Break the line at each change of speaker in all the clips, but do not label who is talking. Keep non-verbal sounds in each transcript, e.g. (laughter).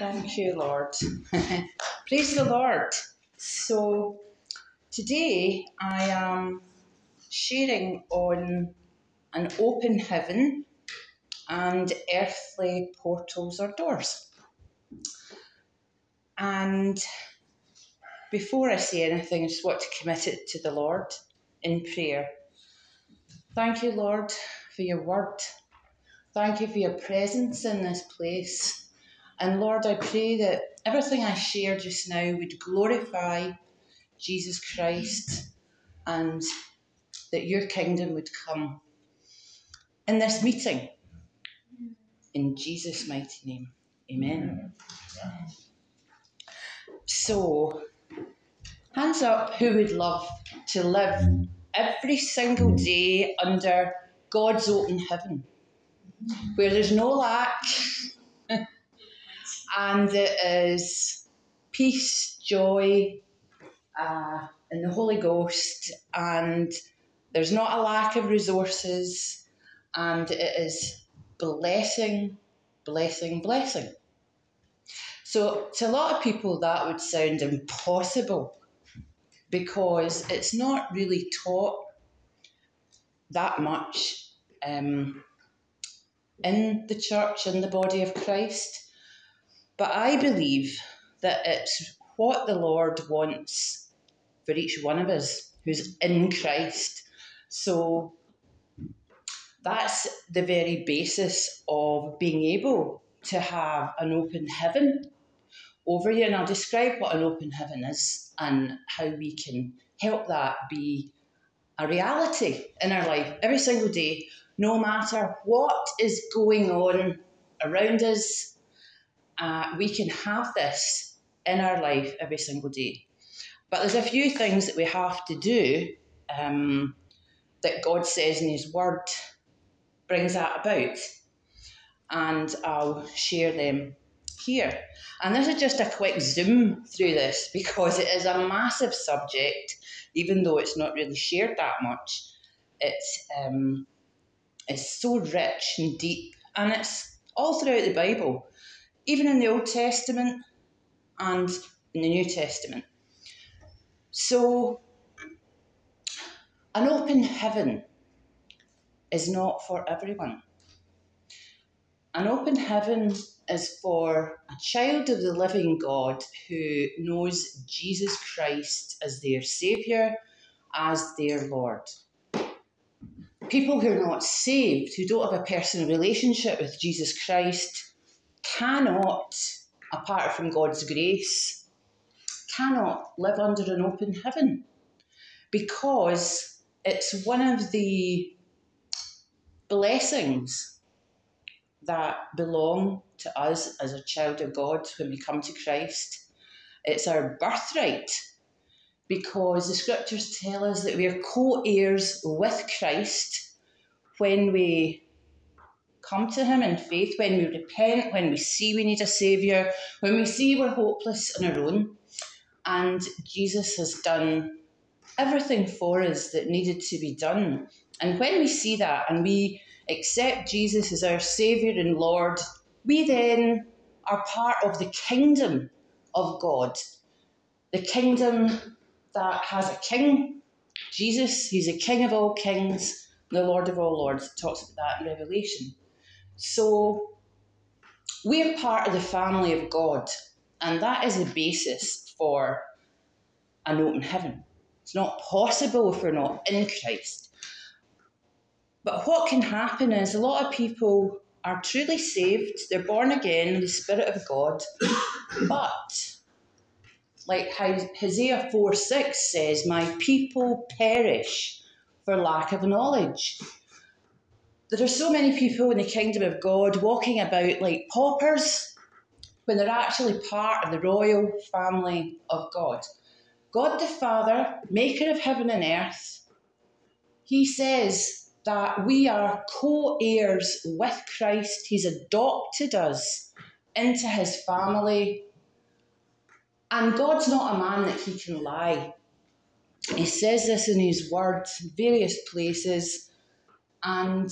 Thank you, Lord. (laughs) Praise the Lord. So, today I am sharing on an open heaven and earthly portals or doors. And before I say anything, I just want to commit it to the Lord in prayer. Thank you, Lord, for your word. Thank you for your presence in this place. And Lord, I pray that everything I share just now would glorify Jesus Christ and that your kingdom would come in this meeting. In Jesus' mighty name. Amen. So, hands up who would love to live every single day under God's open heaven, where there's no lack and it is peace, joy, uh, in the Holy Ghost, and there's not a lack of resources, and it is blessing, blessing, blessing. So, to a lot of people, that would sound impossible because it's not really taught that much um, in the church, in the body of Christ. But I believe that it's what the Lord wants for each one of us who's in Christ. So that's the very basis of being able to have an open heaven over you. And I'll describe what an open heaven is and how we can help that be a reality in our life every single day, no matter what is going on around us, uh, we can have this in our life every single day. But there's a few things that we have to do um, that God says in His Word brings that about. And I'll share them here. And this is just a quick zoom through this because it is a massive subject, even though it's not really shared that much. It's, um, it's so rich and deep, and it's all throughout the Bible even in the Old Testament and in the New Testament. So, an open heaven is not for everyone. An open heaven is for a child of the living God who knows Jesus Christ as their Saviour, as their Lord. People who are not saved, who don't have a personal relationship with Jesus Christ, cannot, apart from God's grace, cannot live under an open heaven because it's one of the blessings that belong to us as a child of God when we come to Christ. It's our birthright because the scriptures tell us that we are co heirs with Christ when we come to Him in faith, when we repent, when we see we need a Saviour, when we see we're hopeless on our own, and Jesus has done everything for us that needed to be done. And when we see that and we accept Jesus as our Saviour and Lord, we then are part of the kingdom of God. The kingdom that has a king, Jesus, he's a king of all kings, the Lord of all lords. It talks about that in Revelation. So we're part of the family of God, and that is the basis for an open heaven. It's not possible if we're not in Christ. But what can happen is a lot of people are truly saved, they're born again in the Spirit of God, (coughs) but like how Hosea 4 6 says, My people perish for lack of knowledge there are so many people in the kingdom of God walking about like paupers when they're actually part of the royal family of God. God the Father, maker of heaven and earth, he says that we are co heirs with Christ. He's adopted us into his family. And God's not a man that he can lie. He says this in his words, various places, and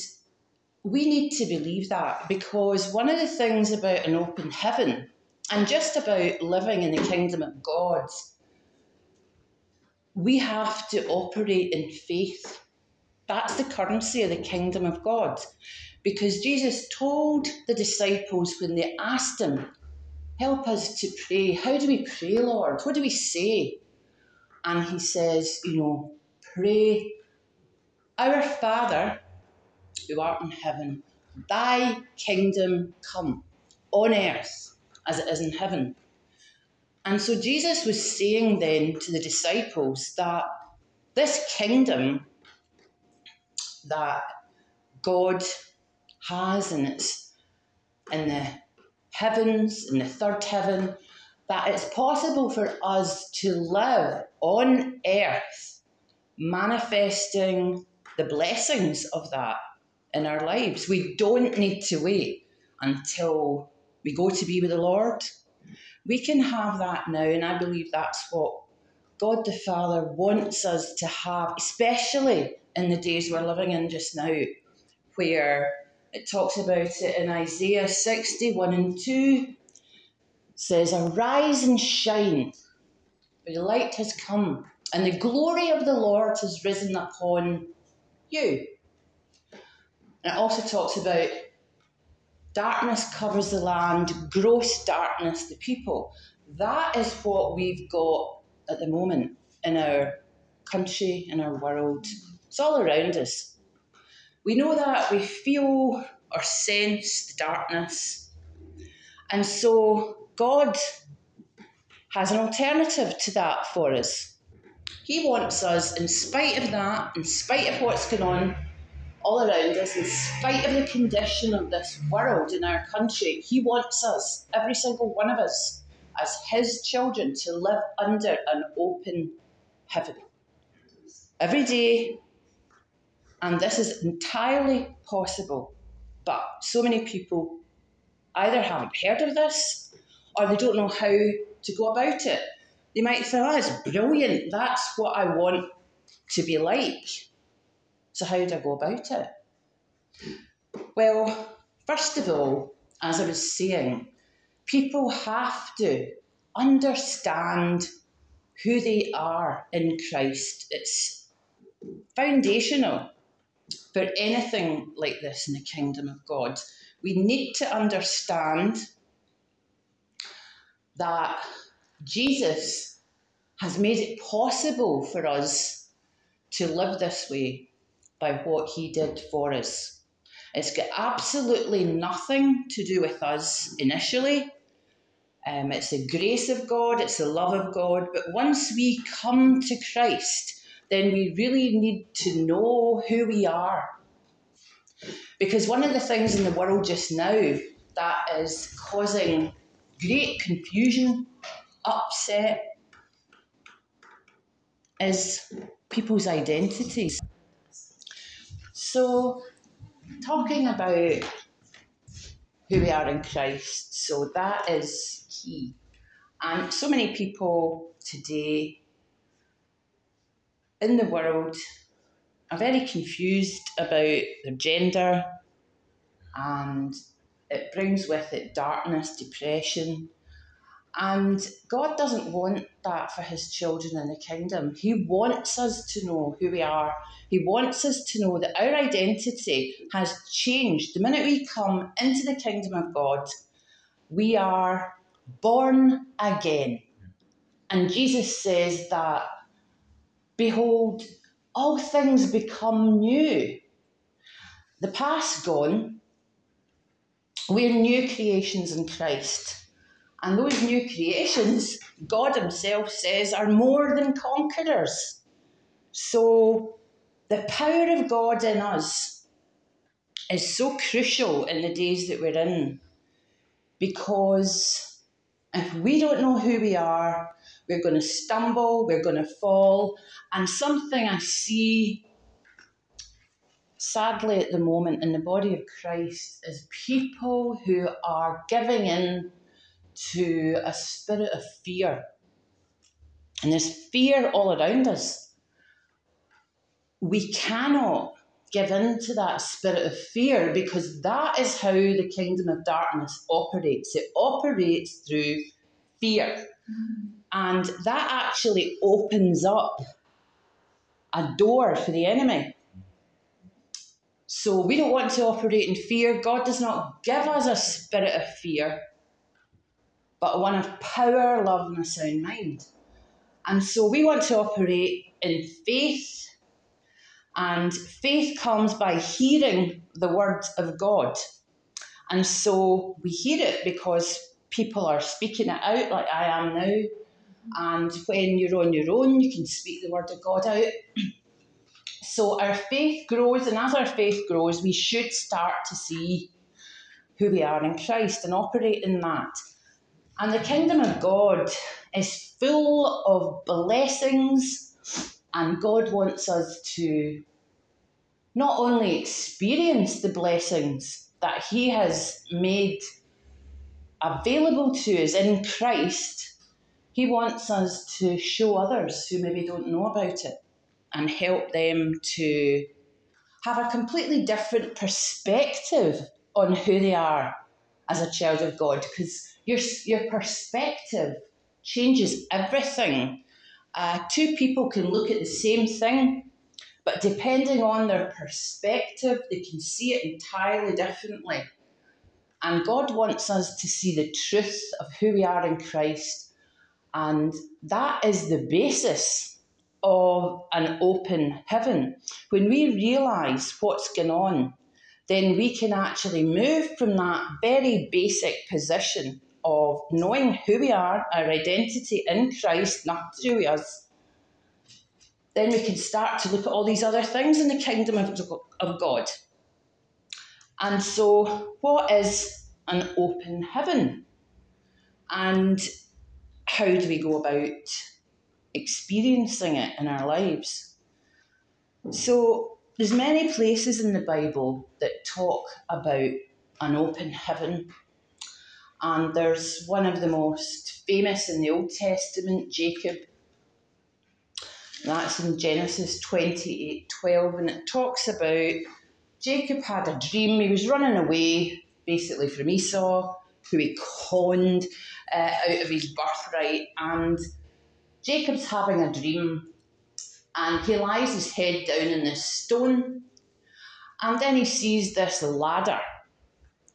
we need to believe that because one of the things about an open heaven and just about living in the kingdom of God, we have to operate in faith. That's the currency of the kingdom of God. Because Jesus told the disciples when they asked him, Help us to pray, how do we pray, Lord? What do we say? And he says, You know, pray, Our Father who art in heaven, thy kingdom come on earth as it is in heaven. And so Jesus was saying then to the disciples that this kingdom that God has and it's in the heavens, in the third heaven, that it's possible for us to live on earth manifesting the blessings of that in our lives. We don't need to wait until we go to be with the Lord. We can have that now, and I believe that's what God the Father wants us to have, especially in the days we're living in just now, where it talks about it in Isaiah 61 and 2 says, Arise and shine, for the light has come, and the glory of the Lord has risen upon you. And it also talks about darkness covers the land, gross darkness the people. That is what we've got at the moment in our country, in our world. It's all around us. We know that, we feel or sense the darkness. And so God has an alternative to that for us. He wants us, in spite of that, in spite of what's going on, all around us, in spite of the condition of this world in our country, He wants us, every single one of us, as His children, to live under an open heaven. Every day, and this is entirely possible, but so many people either haven't heard of this or they don't know how to go about it. They might think, oh, it's brilliant, that's what I want to be like. So, how do I go about it? Well, first of all, as I was saying, people have to understand who they are in Christ. It's foundational for anything like this in the kingdom of God. We need to understand that Jesus has made it possible for us to live this way by what he did for us. It's got absolutely nothing to do with us initially. Um, it's the grace of God, it's the love of God. But once we come to Christ, then we really need to know who we are. Because one of the things in the world just now that is causing great confusion, upset, is people's identities. So, talking about who we are in Christ, so that is key. And so many people today in the world are very confused about their gender, and it brings with it darkness, depression, and God doesn't want that for his children in the kingdom. He wants us to know who we are. He wants us to know that our identity has changed. The minute we come into the kingdom of God, we are born again. And Jesus says that, behold, all things become new. The past gone, we're new creations in Christ. And those new creations, God Himself says, are more than conquerors. So the power of God in us is so crucial in the days that we're in because if we don't know who we are, we're going to stumble, we're going to fall. And something I see sadly at the moment in the body of Christ is people who are giving in to a spirit of fear. And there's fear all around us. We cannot give in to that spirit of fear because that is how the kingdom of darkness operates. It operates through fear. And that actually opens up a door for the enemy. So we don't want to operate in fear. God does not give us a spirit of fear, but one of power, love, and a sound mind. And so we want to operate in faith and faith comes by hearing the word of God. And so we hear it because people are speaking it out like I am now. And when you're on your own, you can speak the word of God out. (clears throat) so our faith grows, and as our faith grows, we should start to see who we are in Christ and operate in that. And the kingdom of God is full of blessings, and God wants us to not only experience the blessings that He has made available to us in Christ, He wants us to show others who maybe don't know about it and help them to have a completely different perspective on who they are as a child of God. Because your, your perspective changes everything. Uh, two people can look at the same thing but depending on their perspective, they can see it entirely differently. And God wants us to see the truth of who we are in Christ. And that is the basis of an open heaven. When we realise what's going on, then we can actually move from that very basic position of knowing who we are, our identity in Christ, not through us, then we can start to look at all these other things in the kingdom of, of God. And so, what is an open heaven? And how do we go about experiencing it in our lives? So, there's many places in the Bible that talk about an open heaven. And there's one of the most famous in the Old Testament, Jacob that's in Genesis 28 12, and it talks about Jacob had a dream. He was running away basically from Esau, who he conned uh, out of his birthright. And Jacob's having a dream, and he lies his head down in this stone. And then he sees this ladder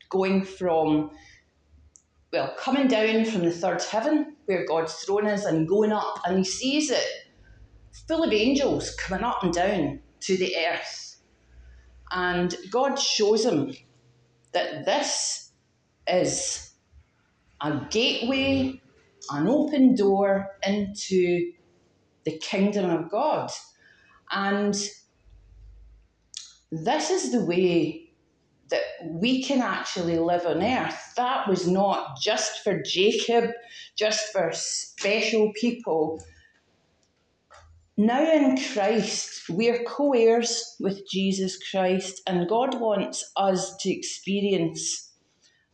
going from, well, coming down from the third heaven where God's throne is and going up, and he sees it full of angels coming up and down to the earth. And God shows him that this is a gateway, an open door into the kingdom of God. And this is the way that we can actually live on earth. That was not just for Jacob, just for special people now in Christ, we are co heirs with Jesus Christ, and God wants us to experience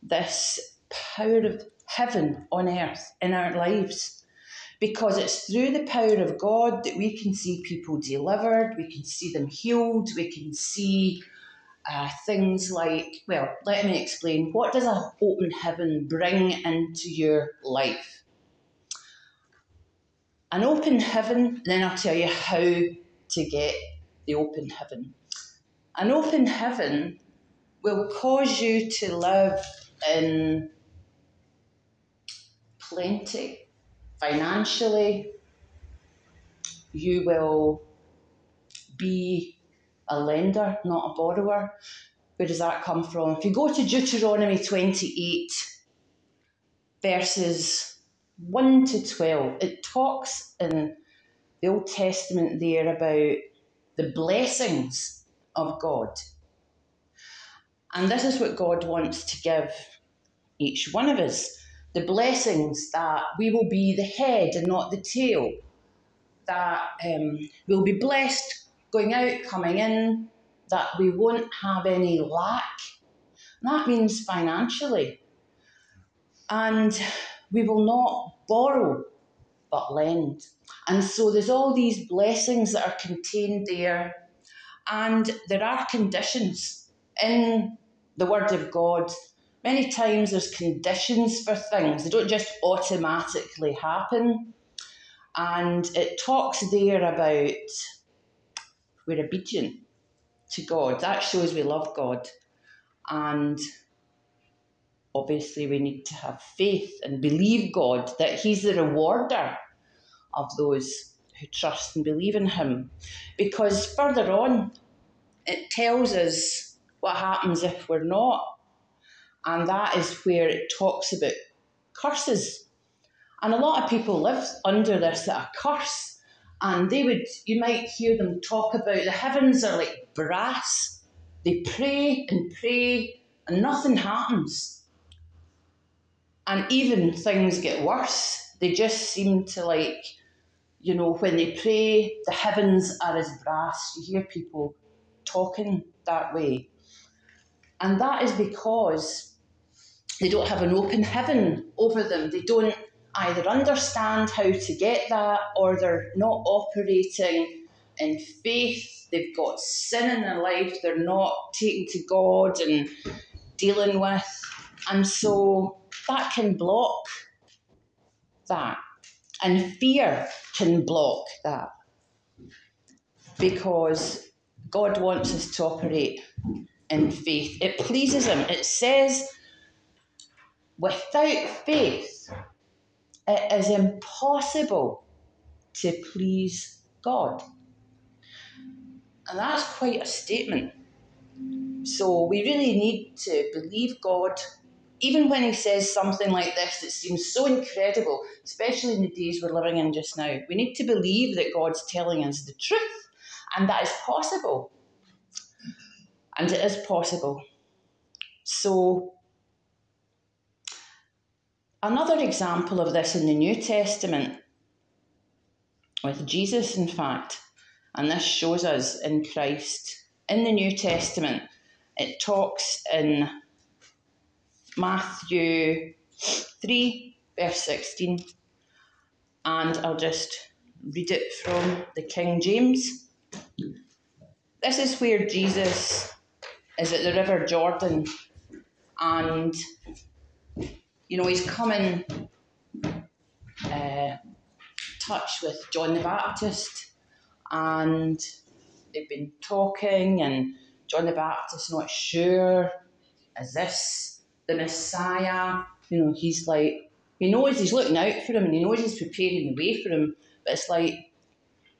this power of heaven on earth in our lives. Because it's through the power of God that we can see people delivered, we can see them healed, we can see uh, things like, well, let me explain. What does an open heaven bring into your life? an open heaven, then I'll tell you how to get the open heaven. An open heaven will cause you to live in plenty financially. You will be a lender, not a borrower. Where does that come from? If you go to Deuteronomy 28, verses 1 to 12, it talks in the Old Testament there about the blessings of God. And this is what God wants to give each one of us the blessings that we will be the head and not the tail, that um, we'll be blessed going out, coming in, that we won't have any lack. That means financially. And we will not borrow, but lend. And so there's all these blessings that are contained there. And there are conditions in the Word of God. Many times there's conditions for things, they don't just automatically happen. And it talks there about we're obedient to God. That shows we love God. And obviously, we need to have faith and believe God that He's the rewarder of those who trust and believe in Him. Because further on, it tells us what happens if we're not. And that is where it talks about curses. And a lot of people live under this a curse. And they would, you might hear them talk about the heavens are like brass. They pray and pray and nothing happens. And even things get worse. They just seem to like, you know, when they pray, the heavens are as brass. You hear people talking that way. And that is because they don't have an open heaven over them. They don't either understand how to get that or they're not operating in faith. They've got sin in their life they're not taking to God and dealing with. And so that can block that. And fear can block that because God wants us to operate in faith. It pleases Him. It says, without faith, it is impossible to please God. And that's quite a statement. So we really need to believe God, even when He says something like this that seems so incredible, especially in the days we're living in just now. We need to believe that God's telling us the truth and that is possible. And it is possible. So, another example of this in the New Testament, with Jesus, in fact, and this shows us in Christ. In the New Testament, it talks in Matthew 3, verse 16, and I'll just read it from the King James. This is where Jesus is at the River Jordan and you know he's coming uh, touch with John the Baptist and they've been talking and John the Baptist not sure is this the Messiah you know he's like he knows he's looking out for him and he knows he's preparing the way for him but it's like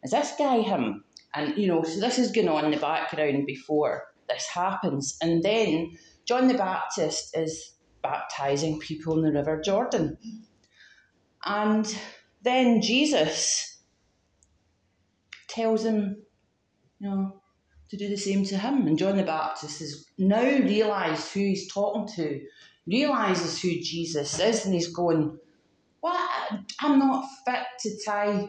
is this guy him and, you know, so this is going on in the background before this happens. And then John the Baptist is baptizing people in the River Jordan. And then Jesus tells him, you know, to do the same to him. And John the Baptist has now realised who he's talking to, realises who Jesus is, and he's going, What? I'm not fit to tie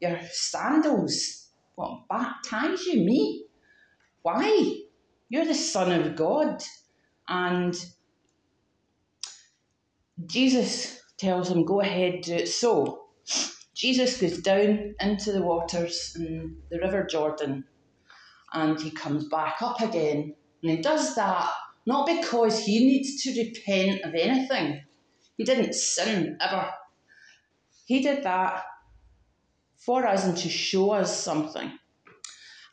your sandals. What, baptize you? Me? Why? You're the Son of God. And Jesus tells him, Go ahead, do it. So Jesus goes down into the waters in the River Jordan and he comes back up again. And he does that not because he needs to repent of anything, he didn't sin ever. He did that for us and to show us something.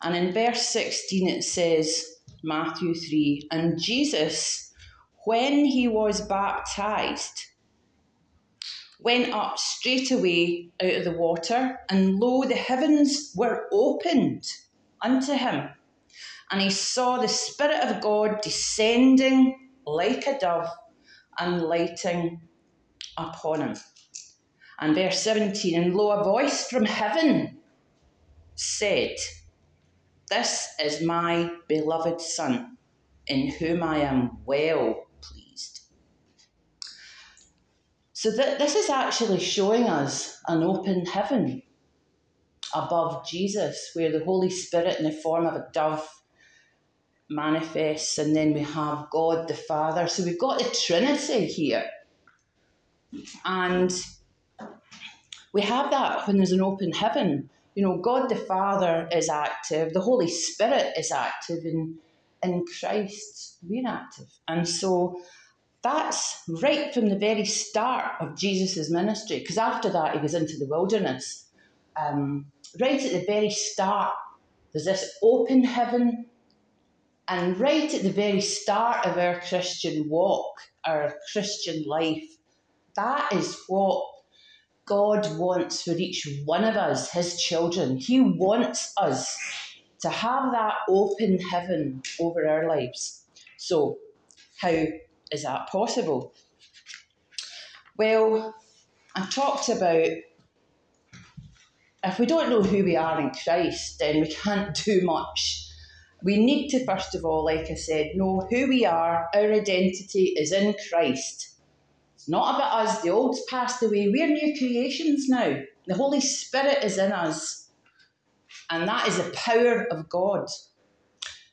And in verse 16 it says, Matthew 3, and Jesus, when he was baptized, went up straightway out of the water, and lo, the heavens were opened unto him. And he saw the Spirit of God descending like a dove and lighting upon him. And verse 17, and lo, a voice from heaven said, This is my beloved Son, in whom I am well pleased. So th- this is actually showing us an open heaven above Jesus, where the Holy Spirit, in the form of a dove, manifests, and then we have God the Father. So we've got the Trinity here. And we have that when there's an open heaven. You know, God the Father is active, the Holy Spirit is active, and in Christ we're active. And so that's right from the very start of Jesus' ministry, because after that he goes into the wilderness. Um, right at the very start, there's this open heaven. And right at the very start of our Christian walk, our Christian life, that is what God wants for each one of us, His children. He wants us to have that open heaven over our lives. So, how is that possible? Well, I talked about if we don't know who we are in Christ, then we can't (laughs) do much. We need to, first of all, like I said, know who we are. Our identity is in Christ. It's not about us. The old's passed away. We're new creations now. The Holy Spirit is in us. And that is the power of God.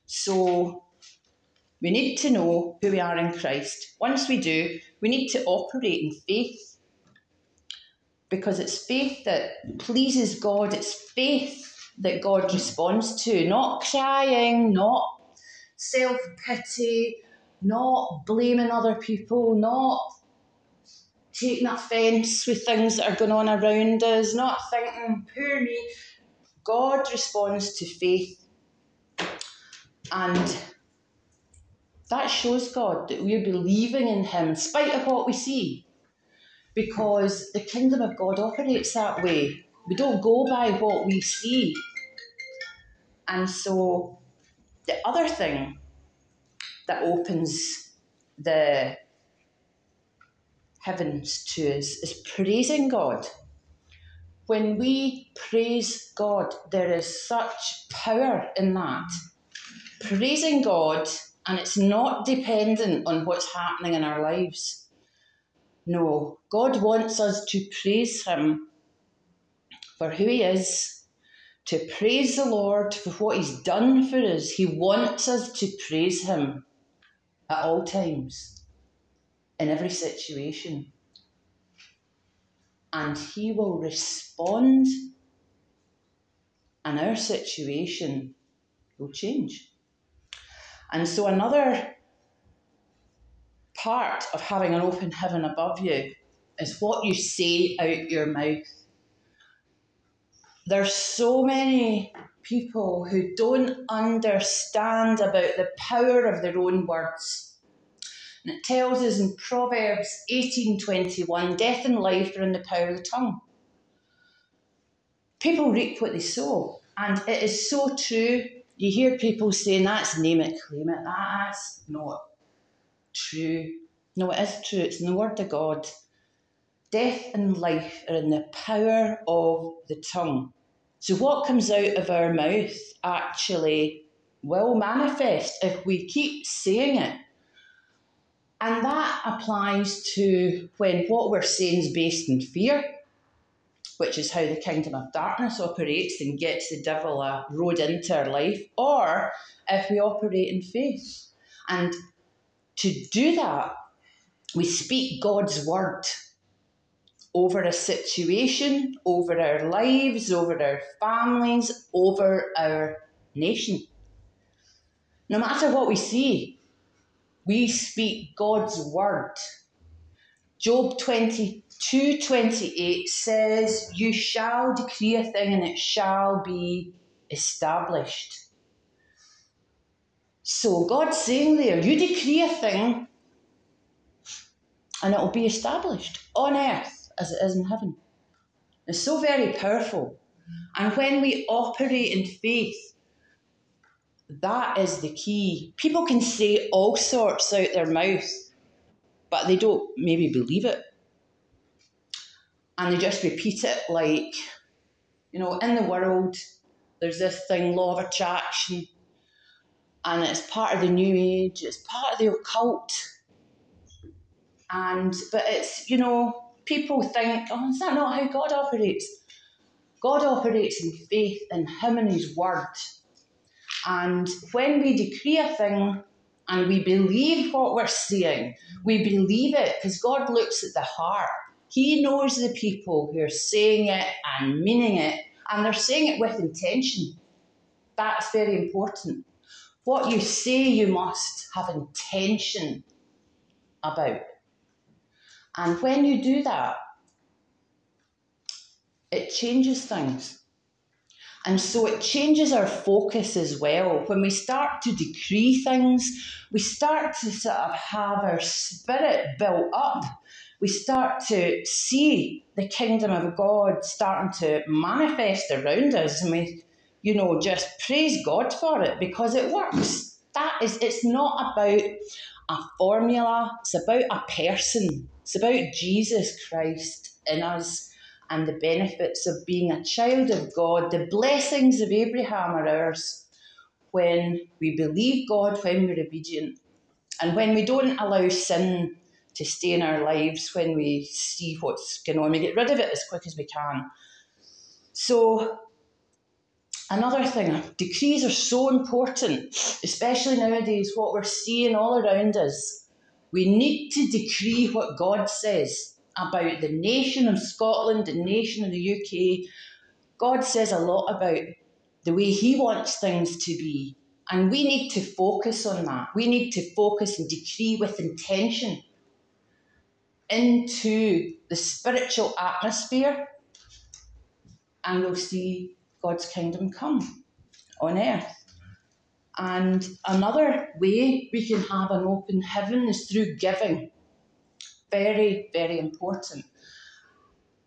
So we need to know who we are in Christ. Once we do, we need to operate in faith because it's faith that pleases God, it's faith that God responds to, not crying, not self pity, not blaming other people, not taking offence with things that are going on around us, not thinking, poor me. God responds to faith. And that shows God that we're believing in Him in spite of what we see because the kingdom of God operates that way. We don't go by what we see. And so the other thing that opens the heavens to us is praising God. When we praise God, there is such power in that. Praising God, and it's not dependent on what's happening in our lives. No, God wants us to praise Him for who He is, to praise the Lord for what He's done for us. He wants us to praise Him at all times, in every situation. And He will respond, and our situation will change. And so, another part of having an open heaven above you is what you say out your mouth. There's so many people who don't understand about the power of their own words. And it tells us in Proverbs 18:21, death and life are in the power of the tongue. People reap what they sow, and it is so true. You hear people saying that's name it, claim it. That's not true. No, it is true. It's in the Word of God. Death and life are in the power of the tongue. So, what comes out of our mouth actually will manifest if we keep saying it. And that applies to when what we're saying is based in fear, which is how the kingdom of darkness operates and gets the devil a road into our life, or if we operate in faith. And to do that, we speak God's word over a situation, over our lives, over our families, over our nation. No matter what we see, we speak God's word. Job 22 28 says, You shall decree a thing and it shall be established. So God's saying there, you decree a thing and it will be established on earth as it is in heaven. It's so very powerful. And when we operate in faith, that is the key. People can say all sorts out their mouth, but they don't maybe believe it. And they just repeat it like, you know, in the world, there's this thing, law of attraction and it's part of the new age, it's part of the occult. And but it's, you know, people think, oh, is that not how God operates? God operates in faith in Him and His Word. And when we decree a thing and we believe what we're seeing, we believe it because God looks at the heart. He knows the people who are saying it and meaning it And they're saying it with intention. That's very important. What you say, you must have intention about. And when you do that, it changes things. And so it changes our focus as well. When we start to decree things, we start to sort of have our spirit built up. We start to see the kingdom of God starting to manifest around us. And we, you know, just praise God for it because it works. That is, it's not about a formula, it's about a person. It's about Jesus Christ in us and the benefits of being a child of God. The blessings of Abraham are ours when we believe God, when we're obedient, and when we don't allow sin to stay in our lives, when we see what's going on, we get rid of it as quick as we can. So, another thing, decrees are so important, especially nowadays, what we're seeing all around us. We need to decree what God says about the nation of Scotland, the nation of the UK. God says a lot about the way He wants things to be. And we need to focus on that. We need to focus and decree with intention into the spiritual atmosphere, and we'll see God's kingdom come on earth. And another way we can have an open heaven is through giving. Very, very important.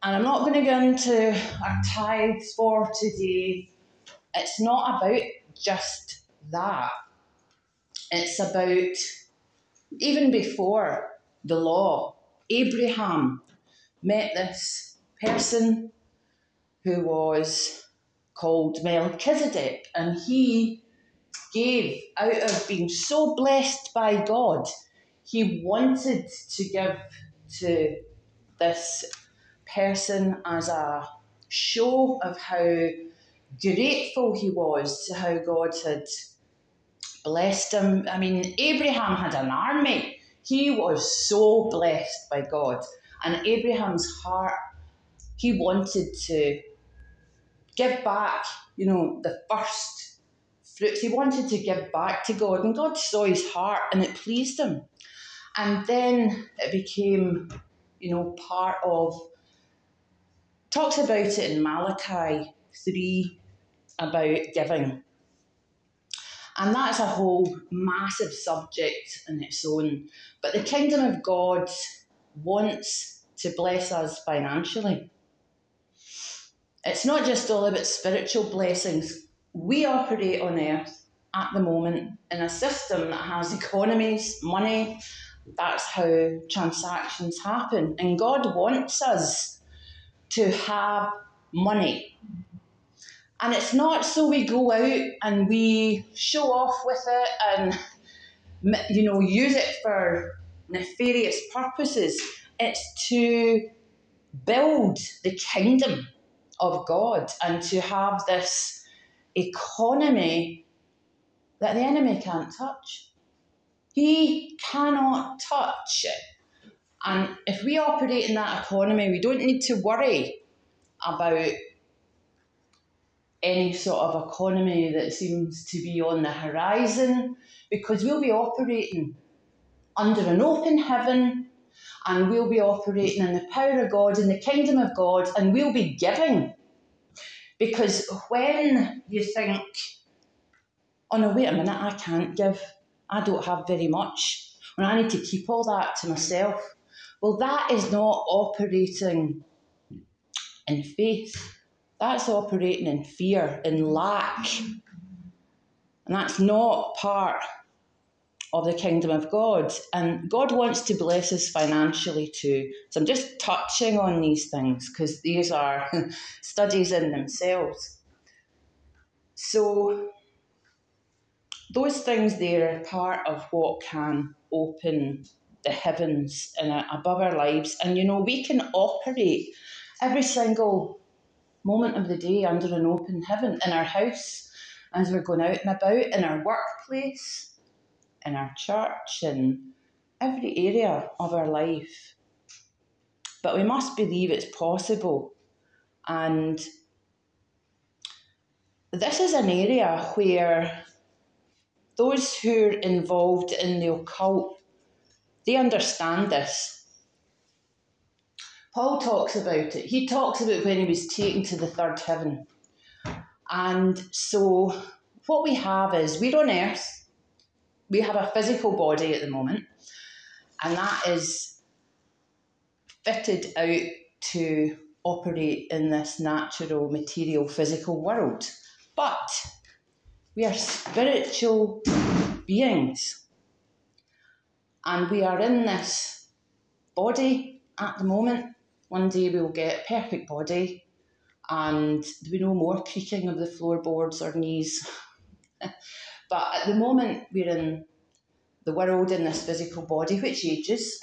And I'm not going to go into our tithes for today. It's not about just that. It's about even before the law, Abraham met this person who was called Melchizedek, and he gave out of being so blessed by God he wanted to give to this person as a show of how grateful he was to how God had blessed him. I mean, Abraham had an army. He was so blessed by God. And Abraham's heart, he wanted to give back, you know, the first fruits. He wanted to give back to God. And God saw his heart and it pleased him. And then it became, you know, part of, talks about it in Malachi 3 about giving. And that's a whole massive subject in its own. But the kingdom of God wants to bless us financially. It's not just all about spiritual blessings. We operate on earth at the moment in a system that has economies, money, that's how transactions happen. And God wants us to have money. And it's not so we go out and we show off with it and you know use it for nefarious purposes. It's to build the kingdom of God and to have this economy that the enemy can't touch. He cannot touch it. And if we operate in that economy, we don't need to worry about any sort of economy that seems to be on the horizon because we'll be operating under an open heaven and we'll be operating in the power of God, in the kingdom of God, and we'll be giving. Because when you think, oh no, wait a minute, I can't give, I don't have very much, and I need to keep all that to myself. Well, that is not operating in faith. That's operating in fear, in lack. And that's not part of the kingdom of God. And God wants to bless us financially too. So I'm just touching on these things because these are (laughs) studies in themselves. So those things there are part of what can open the heavens and above our lives. And you know, we can operate every single moment of the day under an open heaven in our house as we're going out and about, in our workplace, in our church, in every area of our life. But we must believe it's possible. And this is an area where those who are involved in the occult, they understand this. Paul talks about it. He talks about when he was taken to the third heaven. And so what we have is we're on earth, we have a physical body at the moment, and that is fitted out to operate in this natural, material, physical world. But we are spiritual beings. And we are in this body at the moment. One day we'll get a perfect body and there'll be no more creaking of the floorboards or knees. (laughs) but at the moment we're in the world in this physical body which ages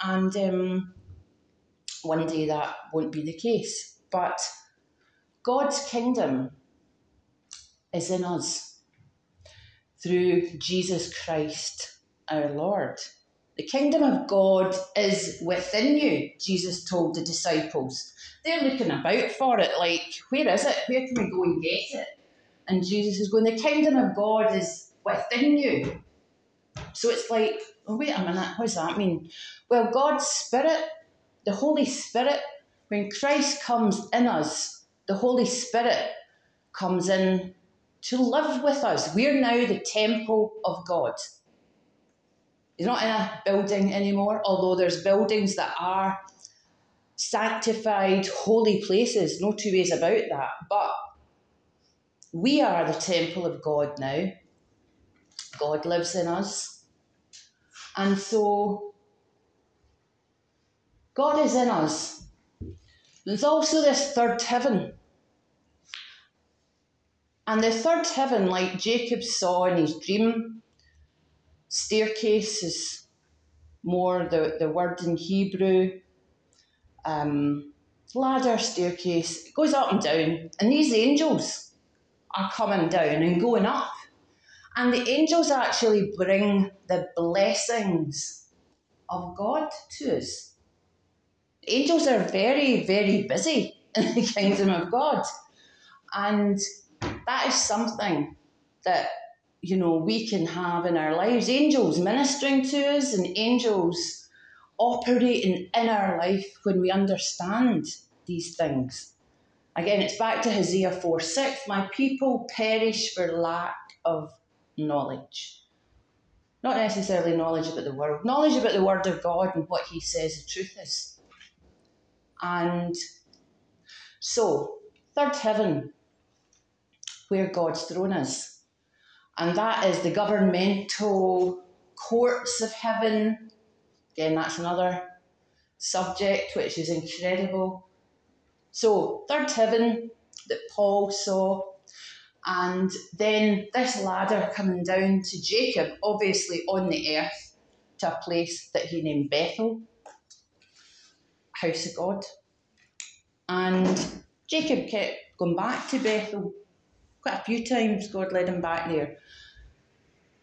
and um, one day that won't be the case. But God's kingdom is in us through Jesus Christ our Lord. The kingdom of God is within you, Jesus told the disciples. They're looking about for it, like, where is it? Where can we go and get it? And Jesus is going, the kingdom of God is within you. So it's like, oh, wait a minute, what does that mean? Well, God's Spirit, the Holy Spirit, when Christ comes in us, the Holy Spirit comes in to live with us. We're now the temple of God. He's not in a building anymore, although there's buildings that are sanctified, holy places, no two ways about that. But we are the temple of God now. God lives in us. And so God is in us. There's also this third heaven and the third heaven, like Jacob saw in his dream, staircase is more the, the word in Hebrew. Um, ladder, staircase, it goes up and down. And these angels are coming down and going up. And the angels actually bring the blessings of God to us. Angels are very, very busy (laughs) in the kingdom of God. And that is something that you know we can have in our lives angels ministering to us and angels operating in our life when we understand these things. Again it's back to hosea 4 6 my people perish for lack of knowledge. Not necessarily knowledge about the world knowledge about the word of god and what he says the truth is. And so third heaven where God's throne is. And that is the governmental courts of heaven. Again, that's another subject which is incredible. So, third heaven that Paul saw, and then this ladder coming down to Jacob, obviously on the earth, to a place that he named Bethel, house of God. And Jacob kept going back to Bethel quite a few times God led him back there.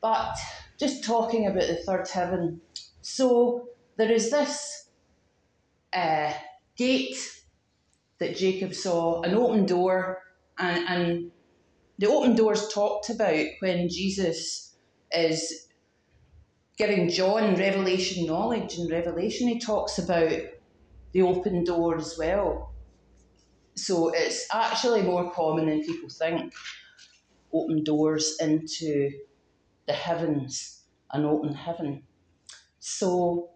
But just talking about the third heaven. So there is this uh, gate that Jacob saw, an open door, and, and the open door is talked about when Jesus is giving John revelation knowledge. In Revelation, he talks about the open door as well. So it's actually more common than people think. Open doors into the heavens, an open heaven. So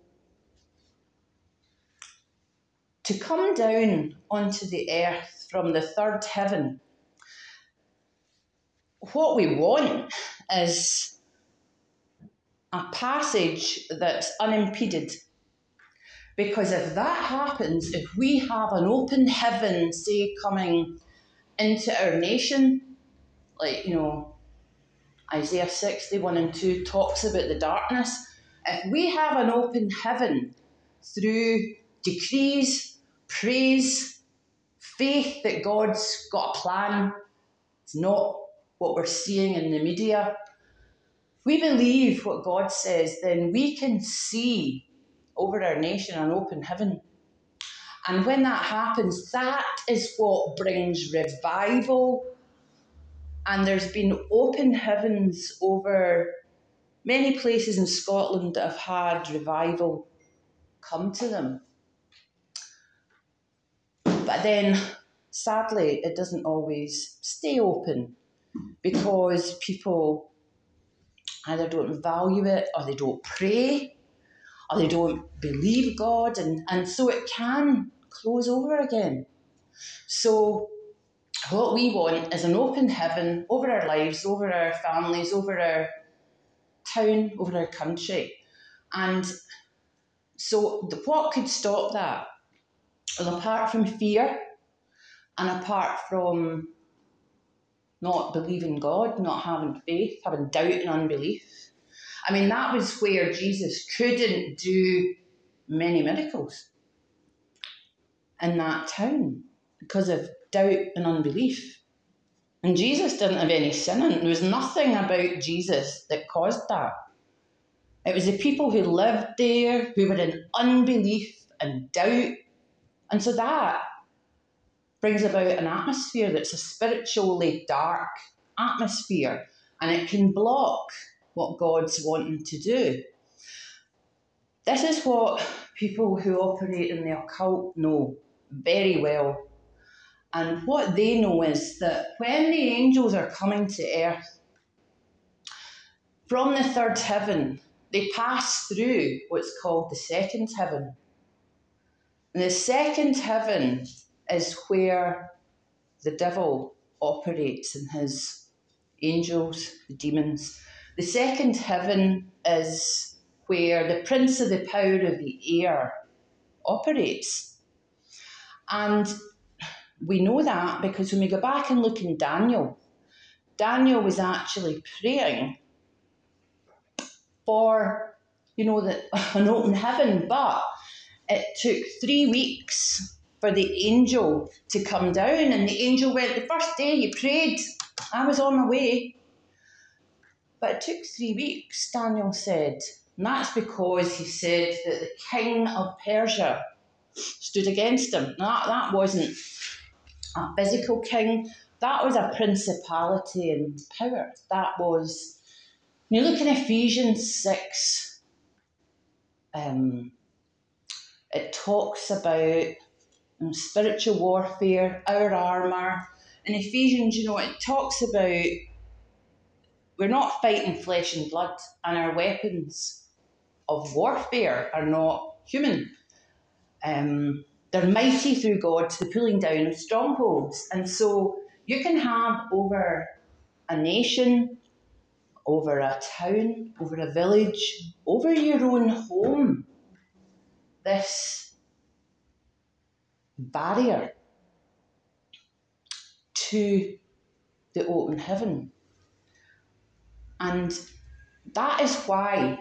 to come down onto the earth from the third heaven, what we want is a passage that's unimpeded because if that happens, if we have an open heaven, say, coming into our nation, like, you know, Isaiah 61 and 2 talks about the darkness, if we have an open heaven through decrees, praise, faith that God's got a plan, it's not what we're seeing in the media. If we believe what God says, then we can see over our nation an open heaven. And when that happens, that is what brings revival And there's been open heavens over many places in Scotland that have had revival come to them. But then, sadly, it doesn't always stay open because people either don't value it or they don't pray or they don't believe God, and, and so it can close over again. So, what we want is an open heaven over our lives, over our families, over our town, over our country. And so, the, what could stop that? Well, apart from fear and apart from not believing God, not having faith, having doubt and unbelief. I mean, that was where Jesus couldn't do many miracles in that town because of doubt and unbelief. And Jesus didn't have any sin in it. There was nothing about Jesus that caused that. It was the people who lived there who were in unbelief and doubt. And so that brings about an atmosphere that's a spiritually dark atmosphere and it can block what God's wanting to do. This is what people who operate in the occult know very well. And what they know is that when the angels are coming to earth from the third heaven, they pass through what's called the second heaven. And the second heaven is where the devil operates and his angels, the demons. The second heaven is where the prince of the power of the air operates. And we know that because when we go back and look in Daniel, Daniel was actually praying for, you know, the, (laughs) an open heaven, but it took three weeks for the angel to come down. And the angel went, the first day he prayed, I was on my way. But it took three weeks, Daniel said. And that's because he said that the king of Persia stood against him. Now, that, that wasn't a physical king, that was a principality and power. That was, you look in Ephesians 6, um, it talks about spiritual warfare, our armour. In Ephesians, you know, it talks about we're not fighting flesh and blood, and our weapons of warfare are not human. Um, they're mighty through God to the pulling down of strongholds. And so you can have over a nation, over a town, over a village, over your own home, this barrier to the open heaven. And that is why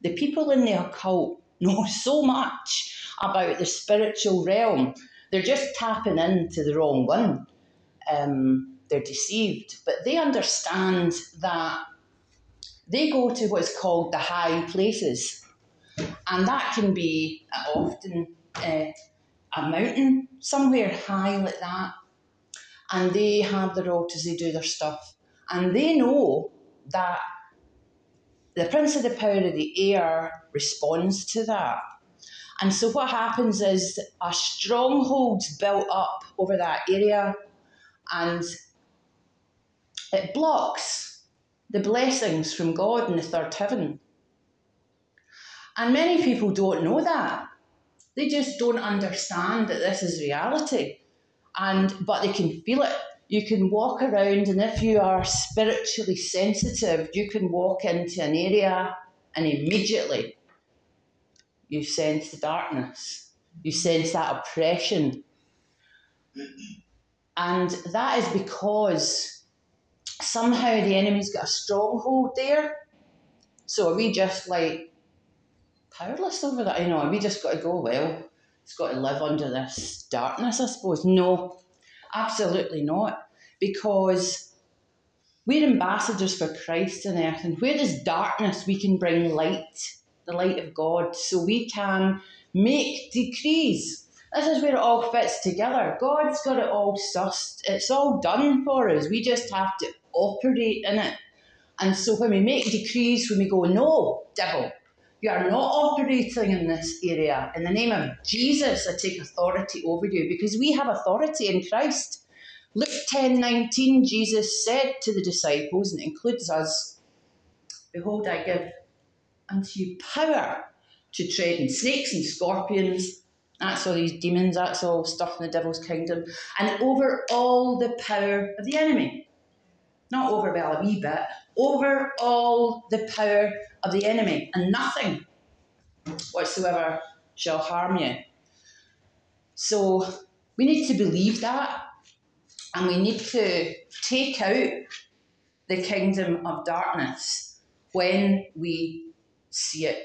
the people in the occult (laughs) know so much about the spiritual realm. They're just tapping into the wrong one. Um, they're deceived, but they understand that they go to what's called the high places, and that can be often uh, a mountain somewhere high like that, and they have their altars, they do their stuff, and they know that the Prince of the Power of the Air responds to that. And so what happens is a stronghold's built up over that area and it blocks the blessings from God in the third heaven. And many people don't know that. They just don't understand that this is reality. And but they can feel it. You can walk around and if you are spiritually sensitive, you can walk into an area and immediately you sense the darkness. You sense that oppression. And that is because somehow the enemy's got a stronghold there. So are we just like powerless over that. You know, are we just got to go, well, it's got to live under this darkness, I suppose. No, absolutely not. Because we're ambassadors for Christ on earth, and where there's darkness, we can bring light, the light of God, so we can make decrees. This is where it all fits together. God's got it all sussed. It's all done for us. We just have to operate in it. And so when we make decrees, when we go, no, devil, you are not operating in this area. In the name of Jesus, I take authority over you because we have authority in Christ. Luke 10 19, Jesus said to the disciples, and it includes us, Behold, I give unto you power to tread on snakes and scorpions. That's all these demons, that's all stuff in the devil's kingdom. And over all the power of the enemy. Not over a wee bit, over all the power of the enemy, and nothing whatsoever shall harm you. So we need to believe that, and we need to take out the kingdom of darkness when we see it.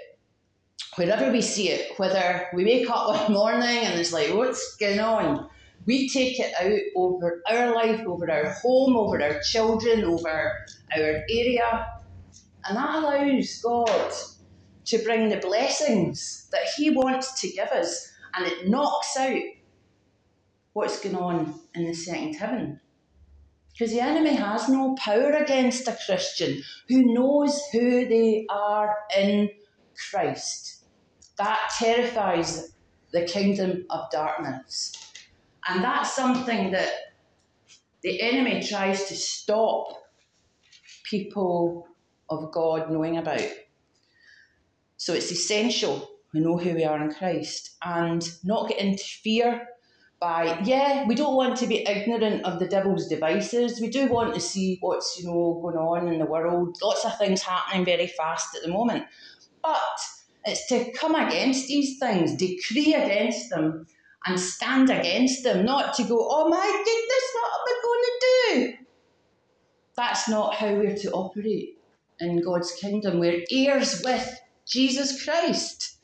Wherever we see it, whether we wake up one (laughs) morning and it's like, what's going on? We take it out over our life, over our home, over our children, over our area. And that allows God to bring the blessings that He wants to give us. And it knocks out what's going on in the second heaven. Because the enemy has no power against a Christian who knows who they are in Christ. That terrifies the kingdom of darkness. And that's something that the enemy tries to stop people of God knowing about. So it's essential we know who we are in Christ and not get into fear by, yeah, we don't want to be ignorant of the devil's devices. We do want to see what's, you know, going on in the world. Lots of things happening very fast at the moment. But it's to come against these things, decree against them, and stand against them, not to go, oh my goodness, what am I going to do? That's not how we're to operate in God's kingdom. We're heirs with Jesus Christ.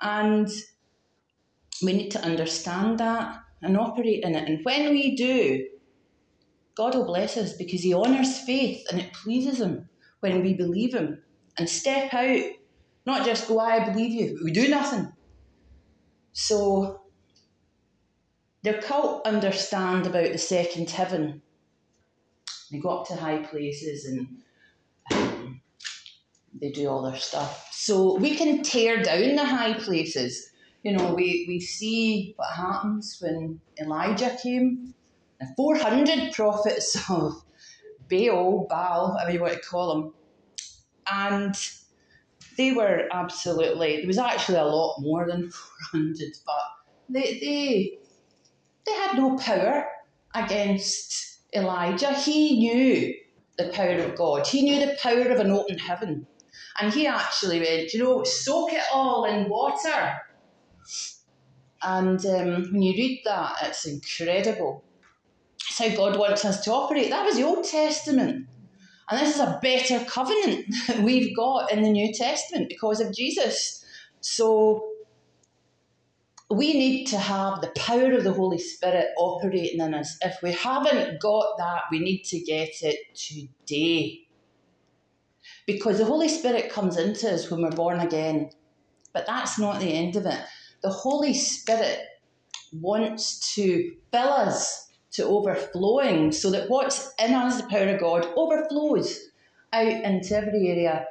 And we need to understand that and operate in it. And when we do, God will bless us because He honours faith and it pleases Him when we believe Him and step out, not just go, I believe you, we do nothing. So the cult understand about the second heaven. They go up to high places and um, they do all their stuff. So we can tear down the high places you know, we, we see what happens when Elijah came. The 400 prophets (laughs) of Baal, Baal, whatever you want to call them. And they were absolutely, there was actually a lot more than (laughs) 400, but they, they, they had no power against Elijah. He knew the power of God, he knew the power of an open heaven. And he actually went, you know, soak it all in water and um, when you read that, it's incredible. It's how God wants us to operate. That was the Old Testament. And this is a better covenant (laughs) that we've got in the New Testament because of Jesus. So we need to have the power of the Holy Spirit operating in us. If we haven't got that, we need to get it today. Because the Holy Spirit comes into us when we're born again. But that's not the end of it the Holy Spirit wants to fill us to overflowing so that what's in us, the power of God, overflows out into every area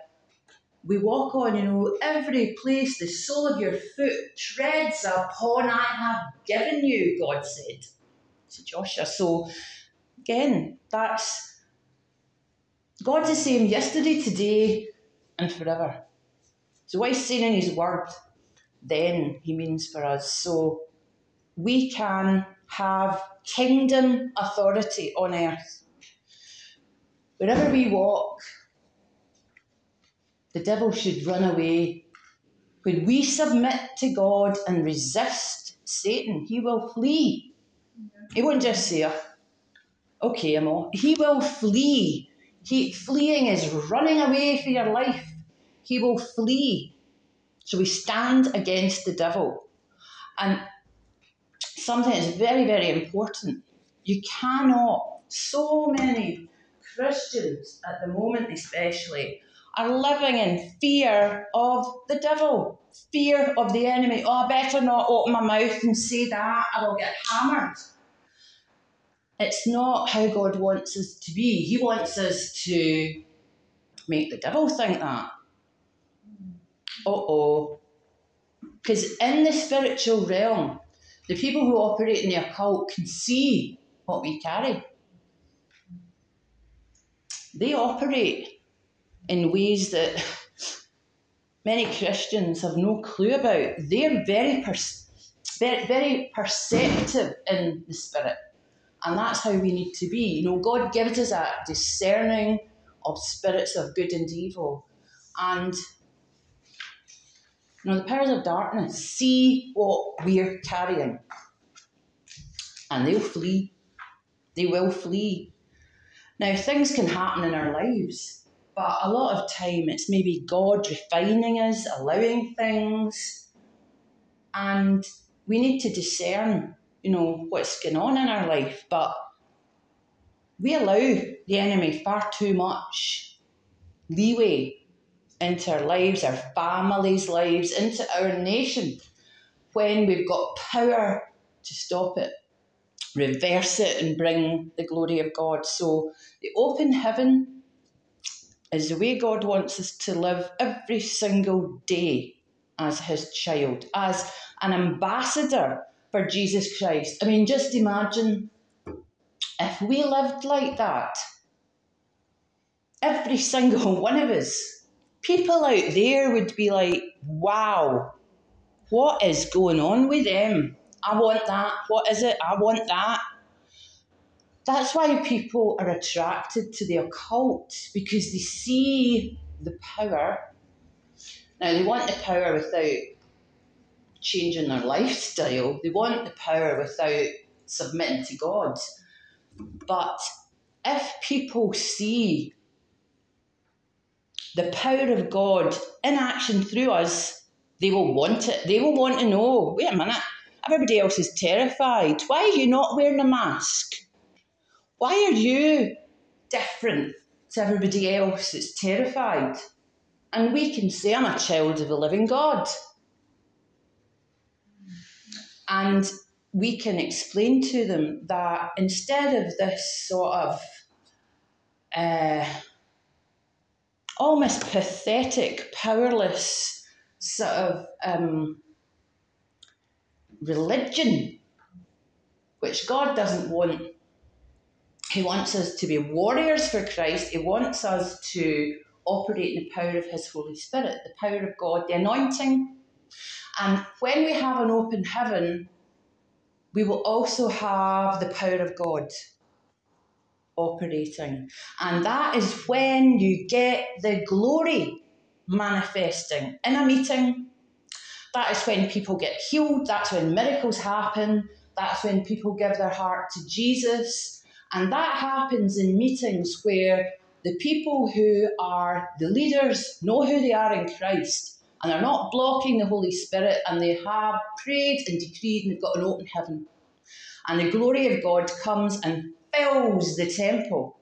we walk on, you know, every place the sole of your foot treads upon, I have given you, God said to Joshua. So, again, that's God's the same yesterday, today, and forever. So, what he's saying in his word then he means for us. So we can have kingdom authority on earth. Wherever we walk, the devil should run away. When we submit to God and resist Satan, he will flee. He won't just say, oh, okay, I'm all. He will flee. He, fleeing is running away for your life. He will flee. So we stand against the devil. And something that's very, very important. You cannot, so many Christians at the moment, especially, are living in fear of the devil, fear of the enemy. Oh, I better not open my mouth and say that, I will get hammered. It's not how God wants us to be. He wants us to make the devil think that. Uh oh. Because in the spiritual realm, the people who operate in the occult can see what we carry. They operate in ways that many Christians have no clue about. They're very, per- very, very perceptive in the spirit. And that's how we need to be. You know, God gives us a discerning of spirits of good and evil. And you know, the powers of darkness see what we're carrying. And they'll flee. They will flee. Now things can happen in our lives, but a lot of time it's maybe God refining us, allowing things. And we need to discern you know, what's going on in our life, but we allow the enemy far too much leeway into our lives, our families' lives, into our nation when we've got power to stop it, reverse it, and bring the glory of God. So, the open heaven is the way God wants us to live every single day as His child, as an ambassador for Jesus Christ. I mean, just imagine if we lived like that, every single (laughs) one of us, people out there would be like, wow, what is going on with them? I want that. What is it? I want that. That's why people are attracted to the occult because they see the power. Now, they want the power without changing their lifestyle. They want the power without submitting to God. But if people see the power of God in action through us, they will want it. They will want to know wait a minute, everybody else is terrified. Why are you not wearing a mask? Why are you different to everybody else that's terrified? And we can say, I'm a child of the living God. And we can explain to them that instead of this sort of uh, almost pathetic, powerless sort of um, religion, which God doesn't want. He wants us to be warriors for Christ. He wants us to operate in the power of His Holy Spirit, the power of God, the anointing and when we have an open heaven, we will also have the power of God operating. And that is when you get the glory manifesting in a meeting. That is when people get healed. That's when miracles happen. That's when people give their heart to Jesus. And that happens in meetings where the people who are the leaders know who they are in Christ and they're not blocking the Holy Spirit and they have prayed and decreed and they've got an open heaven. And the glory of God comes and fills the temple.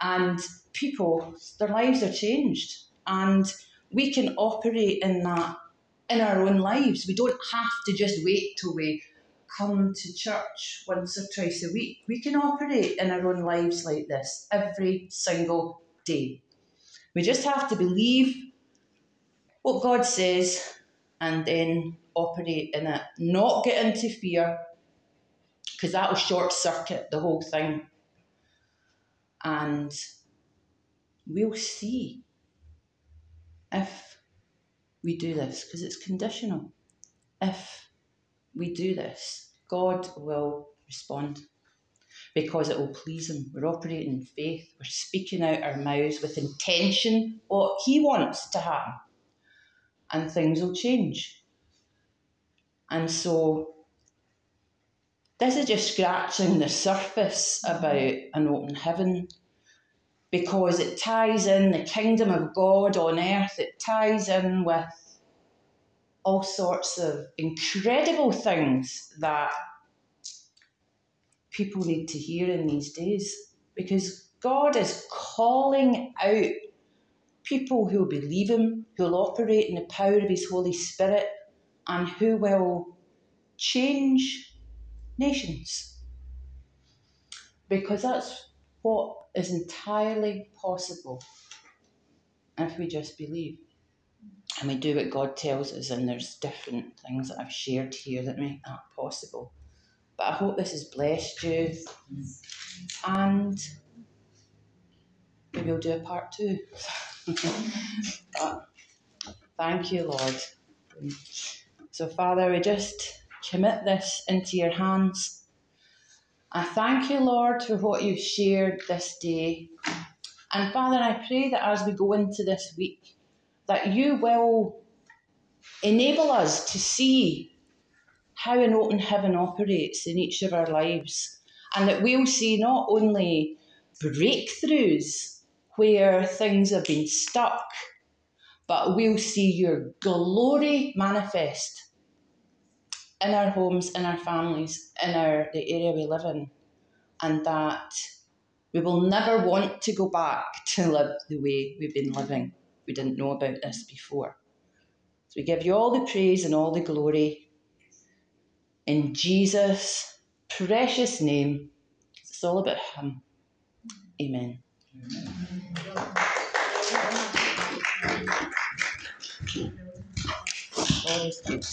And people, their lives are changed. And we can operate in that in our own lives. We don't have to just wait till we come to church once or twice a week. We can operate in our own lives like this every single day. We just have to believe what God says and then operate in it. Not get into fear because that will short circuit the whole thing. And we'll see if we do this because it's conditional. If we do this, God will respond because it will please Him. We're operating in faith, we're speaking out our mouths with intention what He wants to happen and things will change. And so this is just scratching the surface about an open heaven because it ties in the kingdom of God on earth, it ties in with all sorts of incredible things that people need to hear in these days because God is calling out people who believe Him, who will operate in the power of His Holy Spirit, and who will change nations. Because that's what is entirely possible if we just believe. And we do what God tells us, and there's different things that I've shared here that make that possible. But I hope this has blessed you. And maybe we'll do a part two. (laughs) but thank you, Lord. So, Father, we just commit this into your hands. I thank you, Lord, for what you've shared this day. And Father, I pray that as we go into this week, that you will enable us to see how an open heaven operates in each of our lives, and that we'll see not only breakthroughs where things have been stuck, but we'll see your glory manifest in our homes, in our families, in our the area we live in, and that we will never want to go back to live the way we've been living. We didn't know about this before. So we give you all the praise and all the glory in Jesus' precious name. It's all about Him. Amen. God is good.